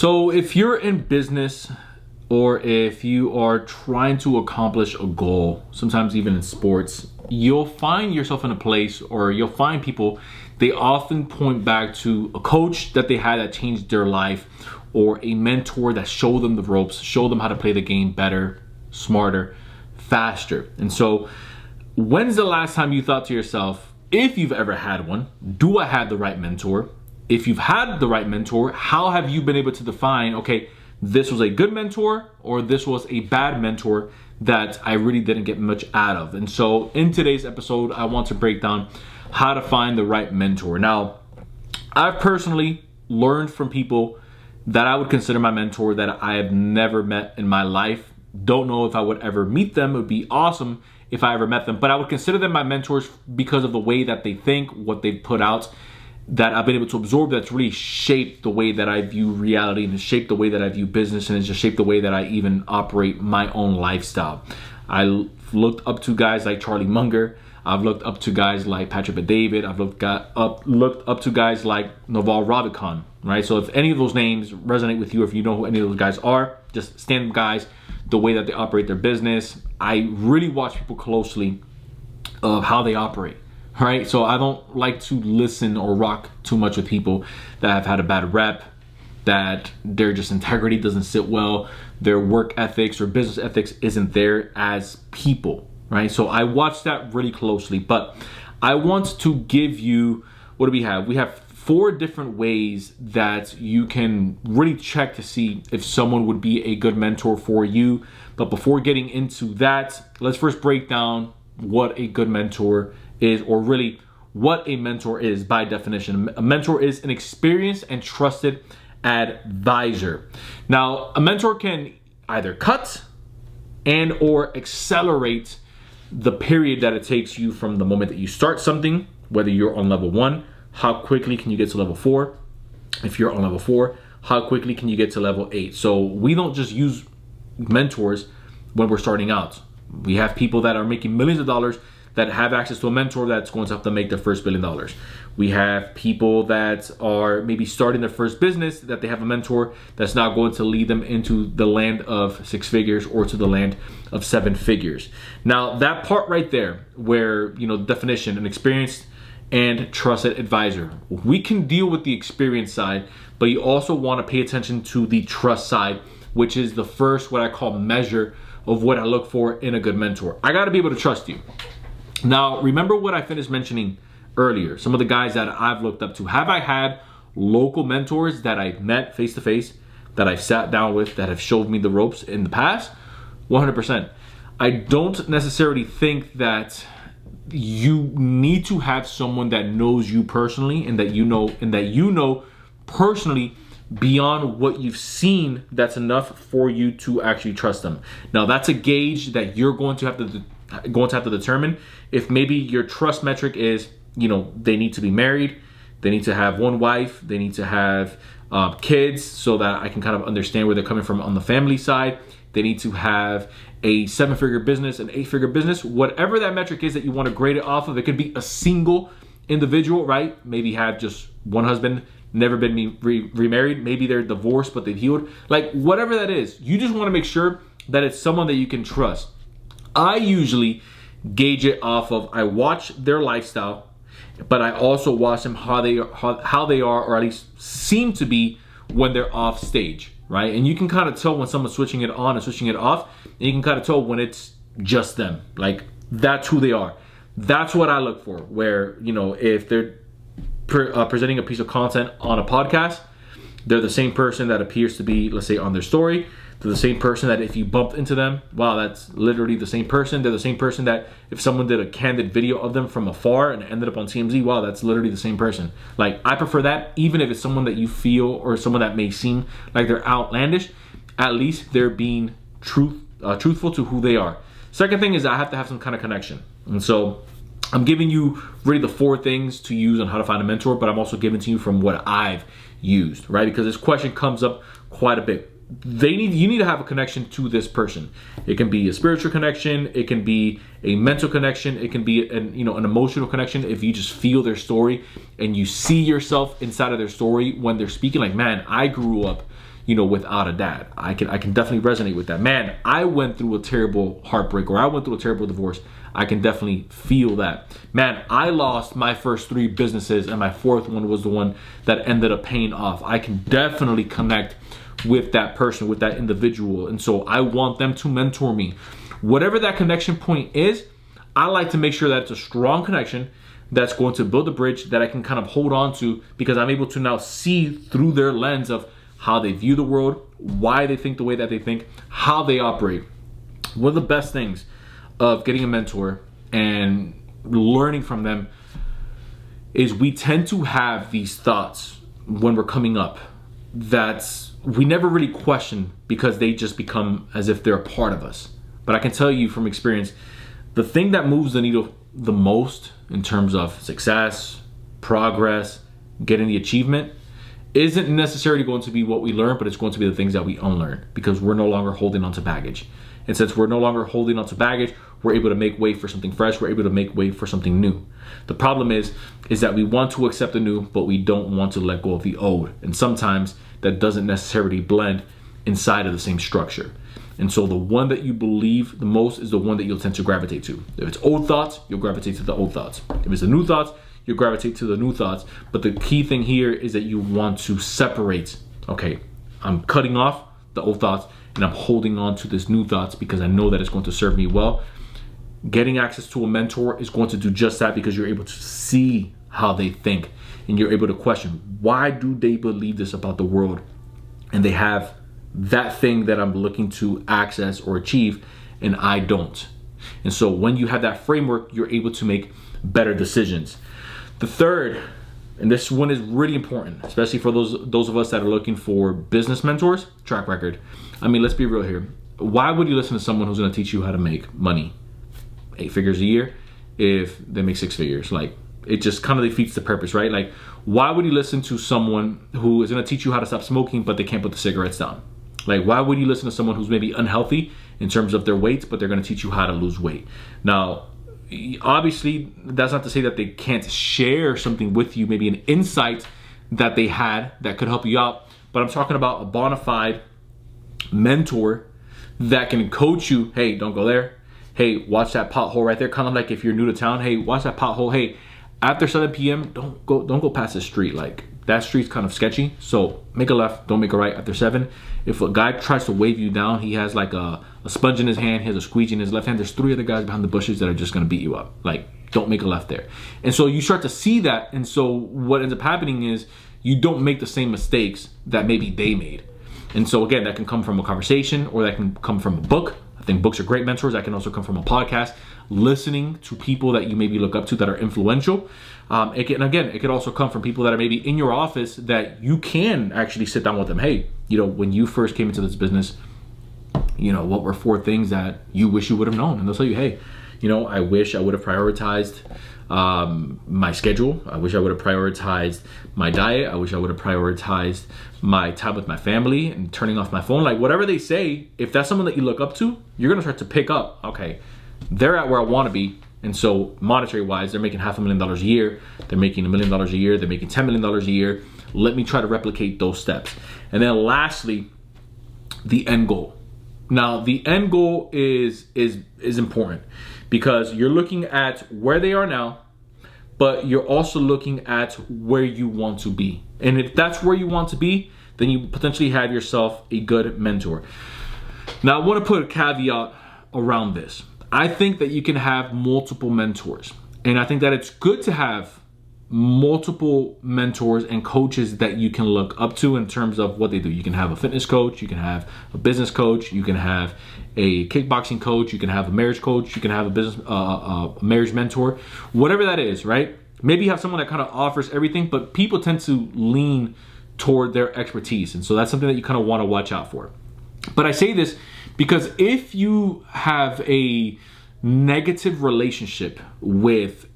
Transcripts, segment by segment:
So, if you're in business or if you are trying to accomplish a goal, sometimes even in sports, you'll find yourself in a place or you'll find people, they often point back to a coach that they had that changed their life or a mentor that showed them the ropes, showed them how to play the game better, smarter, faster. And so, when's the last time you thought to yourself, if you've ever had one, do I have the right mentor? If you've had the right mentor, how have you been able to define, okay, this was a good mentor or this was a bad mentor that I really didn't get much out of? And so in today's episode, I want to break down how to find the right mentor. Now, I've personally learned from people that I would consider my mentor that I have never met in my life. Don't know if I would ever meet them. It would be awesome if I ever met them, but I would consider them my mentors because of the way that they think, what they've put out, that I've been able to absorb that's really shaped the way that I view reality and it's shaped the way that I view business and it's just shaped the way that I even operate my own lifestyle. I looked up to guys like Charlie Munger. I've looked up to guys like Patrick Bet-David. I've looked up looked up to guys like Naval Ravikant. Right. So if any of those names resonate with you, if you know who any of those guys are, just stand up guys, the way that they operate their business. I really watch people closely of how they operate right? So I don't like to listen or rock too much with people that have had a bad rep, that their just integrity doesn't sit well, their work ethics or business ethics isn't there as people, right? So I watch that really closely, but I want to give you what do we have? We have four different ways that you can really check to see if someone would be a good mentor for you. But before getting into that, let's first break down what a good mentor is, or really what a mentor is by definition. A mentor is an experienced and trusted advisor. Now, a mentor can either cut and or accelerate the period that it takes you from the moment that you start something, whether you're on level 1, how quickly can you get to level 4? If you're on level 4, how quickly can you get to level 8? So, we don't just use mentors when we're starting out. We have people that are making millions of dollars that have access to a mentor that's going to help them make their first billion dollars. We have people that are maybe starting their first business that they have a mentor that's not going to lead them into the land of six figures or to the land of seven figures. Now, that part right there, where, you know, definition, an experienced and trusted advisor. We can deal with the experience side, but you also want to pay attention to the trust side, which is the first, what I call measure of what I look for in a good mentor. I got to be able to trust you. Now, remember what I finished mentioning earlier. Some of the guys that I've looked up to. Have I had local mentors that I've met face to face, that I've sat down with, that have showed me the ropes in the past? 100%. I don't necessarily think that you need to have someone that knows you personally and that you know and that you know personally beyond what you've seen that's enough for you to actually trust them. Now that's a gauge that you're going to have to going to have to determine if maybe your trust metric is, you know, they need to be married, they need to have one wife, they need to have uh, kids, so that I can kind of understand where they're coming from on the family side. They need to have a seven figure business, an eight figure business, whatever that metric is that you want to grade it off of. It could be a single individual, right? Maybe have just one husband, never been re- remarried. Maybe they're divorced, but they've healed. Like, whatever that is, you just want to make sure that it's someone that you can trust. I usually gauge it off of I watch their lifestyle, but I also watch them how they how, how they are, or at least seem to be when they're off stage, right? And you can kind of tell when someone's switching it on and switching it off, and you can kind of tell when it's just them. Like that's who they are. That's what I look for. Where you know if they're pre- uh, presenting a piece of content on a podcast, they're the same person that appears to be, let's say, on their story they're the same person that if you bumped into them, wow, that's literally the same person. They're the same person that if someone did a candid video of them from afar and ended up on TMZ, wow, that's literally the same person. Like, I prefer that, even if it's someone that you feel or someone that may seem like they're outlandish, at least they're being truth uh, truthful to who they are. Second thing is I have to have some kind of connection. And so I'm giving you really the four things to use on how to find a mentor, but I'm also giving to you from what I've used, right? Because this question comes up quite a bit they need you need to have a connection to this person it can be a spiritual connection it can be a mental connection it can be an you know an emotional connection if you just feel their story and you see yourself inside of their story when they're speaking like man i grew up you know, without a dad. I can I can definitely resonate with that. Man, I went through a terrible heartbreak or I went through a terrible divorce. I can definitely feel that. Man, I lost my first three businesses and my fourth one was the one that ended up paying off. I can definitely connect with that person, with that individual. And so I want them to mentor me. Whatever that connection point is, I like to make sure that it's a strong connection that's going to build a bridge that I can kind of hold on to because I'm able to now see through their lens of how they view the world, why they think the way that they think, how they operate. One of the best things of getting a mentor and learning from them is we tend to have these thoughts when we're coming up that we never really question because they just become as if they're a part of us. But I can tell you from experience, the thing that moves the needle the most in terms of success, progress, getting the achievement isn't necessarily going to be what we learn, but it's going to be the things that we unlearn because we're no longer holding on to baggage. And since we're no longer holding on to baggage, we're able to make way for something fresh. We're able to make way for something new. The problem is, is that we want to accept the new, but we don't want to let go of the old. And sometimes that doesn't necessarily blend inside of the same structure. And so the one that you believe the most is the one that you'll tend to gravitate to. If it's old thoughts, you'll gravitate to the old thoughts. If it's the new thoughts, you gravitate to the new thoughts. But the key thing here is that you want to separate. Okay, I'm cutting off the old thoughts and I'm holding on to this new thoughts because I know that it's going to serve me well. Getting access to a mentor is going to do just that because you're able to see how they think and you're able to question why do they believe this about the world and they have that thing that I'm looking to access or achieve and I don't. And so when you have that framework, you're able to make better decisions. The third, and this one is really important, especially for those those of us that are looking for business mentors, track record. I mean, let's be real here. Why would you listen to someone who's going to teach you how to make money, eight figures a year, if they make six figures? Like, it just kind of defeats the purpose, right? Like, why would you listen to someone who is going to teach you how to stop smoking, but they can't put the cigarettes down? Like, why would you listen to someone who's maybe unhealthy in terms of their weight, but they're going to teach you how to lose weight? Now, obviously that's not to say that they can't share something with you maybe an insight that they had that could help you out but i'm talking about a bona fide mentor that can coach you hey don't go there. Hey watch that pothole right there. Kind of like if you're new to town hey watch that pothole. Hey after 7 p.m don't go don't go past the street. Like that street's kind of sketchy so make a left don't make a right after 7 if a guy tries to wave you down he has like a a sponge in his hand, he has a squeegee in his left hand. There's three other guys behind the bushes that are just gonna beat you up. Like, don't make a left there. And so you start to see that, and so what ends up happening is you don't make the same mistakes that maybe they made. And so again, that can come from a conversation or that can come from a book. I think books are great mentors. That can also come from a podcast, listening to people that you maybe look up to that are influential. Um, it can, again, it could also come from people that are maybe in your office that you can actually sit down with them. Hey, you know, when you first came into this business, you know, what were four things that you wish you would have known? And they'll tell you, hey, you know, I wish I would have prioritized um, my schedule. I wish I would have prioritized my diet. I wish I would have prioritized my time with my family and turning off my phone. Like whatever they say, if that's someone that you look up to, you're gonna start to pick up. Okay, they're at where I want to be, and so monetary wise, they're making half a million dollars a year. They're making a million dollars a year. They're making ten million dollars a year. Let me try to replicate those steps. And then lastly, the end goal. Now, the end goal is is is important because you're looking at where they are now, but you're also looking at where you want to be. And if that's where you want to be, then you potentially have yourself a good mentor. Now, I want to put a caveat around this. I think that you can have multiple mentors. And I think that it's good to have multiple mentors and coaches that you can look up to in terms of what they do. You can have a fitness coach, you can have a business coach, you can have a kickboxing coach, you can have a marriage coach, you can have a business uh, uh, a marriage mentor, whatever that is, right? Maybe you have someone that kind of offers everything, but people tend to lean toward their expertise, and so that's something that you kind of want to watch out for. But I say this because if you have a negative relationship with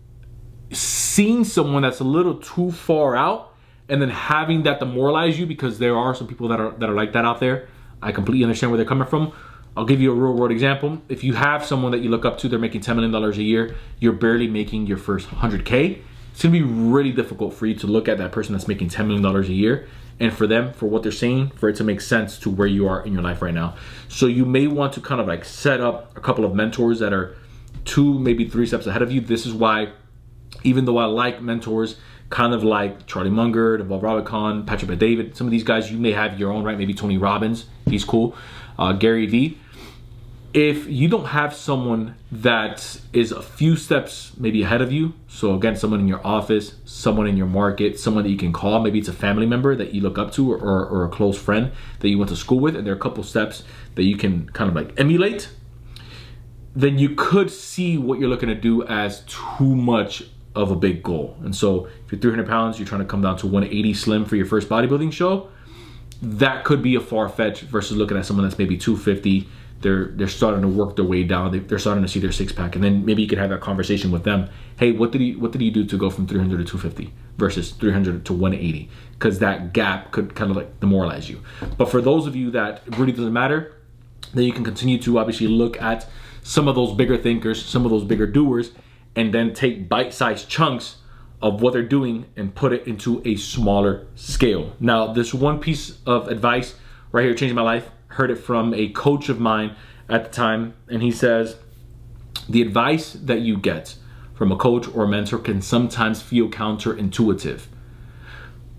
seeing someone that's a little too far out and then having that demoralize you because there are some people that are that are like that out there. I completely understand where they're coming from. I'll give you a real world example. If you have someone that you look up to, they're making $10 million a year, you're barely making your first 100K, it's gonna be really difficult for you to look at that person that's making $10 million a year and for them, for what they're saying, for it to make sense to where you are in your life right now. So you may want to kind of like set up a couple of mentors that are two, maybe three steps ahead of you. This is why, even though I like mentors, kind of like Charlie Munger, Naval Ravikant, Patrick Bet-David, some of these guys, you may have your own, right? Maybe Tony Robbins, he's cool. Uh, Gary Vee if you don't have someone that is a few steps maybe ahead of you, so again, someone in your office, someone in your market, someone that you can call, maybe it's a family member that you look up to or, or a close friend that you went to school with, and there are a couple steps that you can kind of like emulate, then you could see what you're looking to do as too much of a big goal. And so if you're 300 pounds, you're trying to come down to 180 slim for your first bodybuilding show, that could be a far fetch versus looking at someone that's maybe 250 they're they're starting to work their way down. They, are starting to see their six pack, and then maybe you could have that conversation with them. Hey, what did he what did he do to go from 300 to 250 versus 300 to 180? Because that gap could kind of like demoralize you. But for those of you that really doesn't matter, then you can continue to obviously look at some of those bigger thinkers, some of those bigger doers, and then take bite-sized chunks of what they're doing and put it into a smaller scale. Now, this one piece of advice right here changed my life heard it from a coach of mine at the time, and he says, The advice that you get from a coach or a mentor can sometimes feel counterintuitive.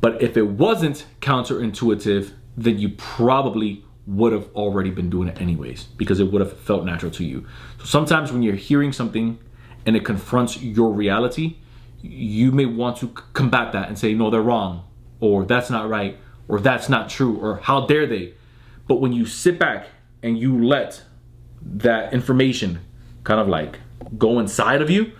But if it wasn't counterintuitive, then you probably would have already been doing it anyways because it would have felt natural to you. So sometimes when you're hearing something and it confronts your reality, you may want to combat that and say, no, they're wrong, or that's not right, or that's not true, or how dare they. But when you sit back and you let that information kind of like go inside of you,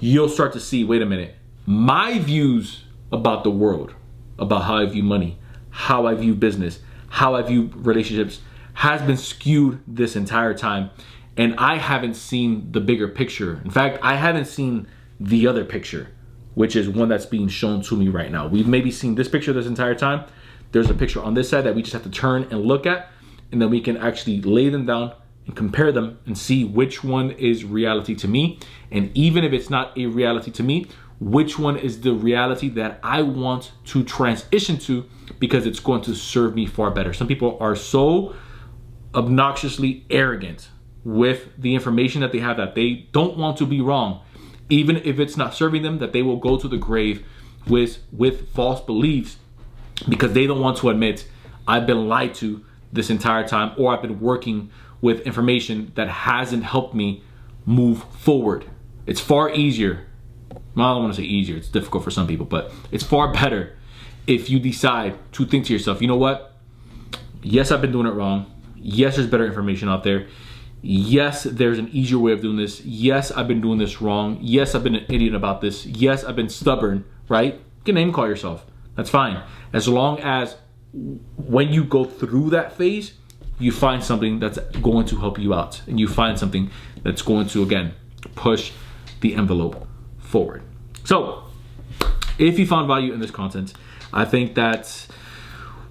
you'll start to see wait a minute, my views about the world, about how I view money, how I view business, how I view relationships has been skewed this entire time. And I haven't seen the bigger picture. In fact, I haven't seen the other picture, which is one that's being shown to me right now. We've maybe seen this picture this entire time, there's a picture on this side that we just have to turn and look at, and then we can actually lay them down and compare them and see which one is reality to me. And even if it's not a reality to me, which one is the reality that I want to transition to because it's going to serve me far better. Some people are so obnoxiously arrogant with the information that they have that they don't want to be wrong even if it's not serving them that they will go to the grave with with false beliefs because they don't want to admit I've been lied to this entire time or I've been working with information that hasn't helped me move forward. It's far easier. Well, I don't want to say easier, it's difficult for some people, but it's far better if you decide to think to yourself, you know what? Yes, I've been doing it wrong. Yes, there's better information out there. Yes, there's an easier way of doing this. Yes, I've been doing this wrong. Yes, I've been an idiot about this. Yes, I've been stubborn, right? You can name call yourself. That's fine. As long as when you go through that phase, you find something that's going to help you out and you find something that's going to, again, push the envelope forward. So, if you found value in this content, I think that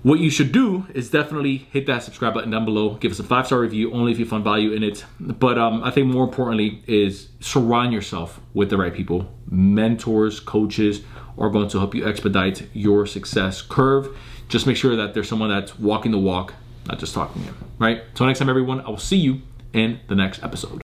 what you should do is definitely hit that subscribe button down below. Give us a five star review only if you find value in it. But um, I think more importantly is surround yourself with the right people, mentors, coaches, are going to help you expedite your success curve. Just make sure that there's someone that's walking the walk, not just talking it. Right? So next time, everyone, I will see you in the next episode.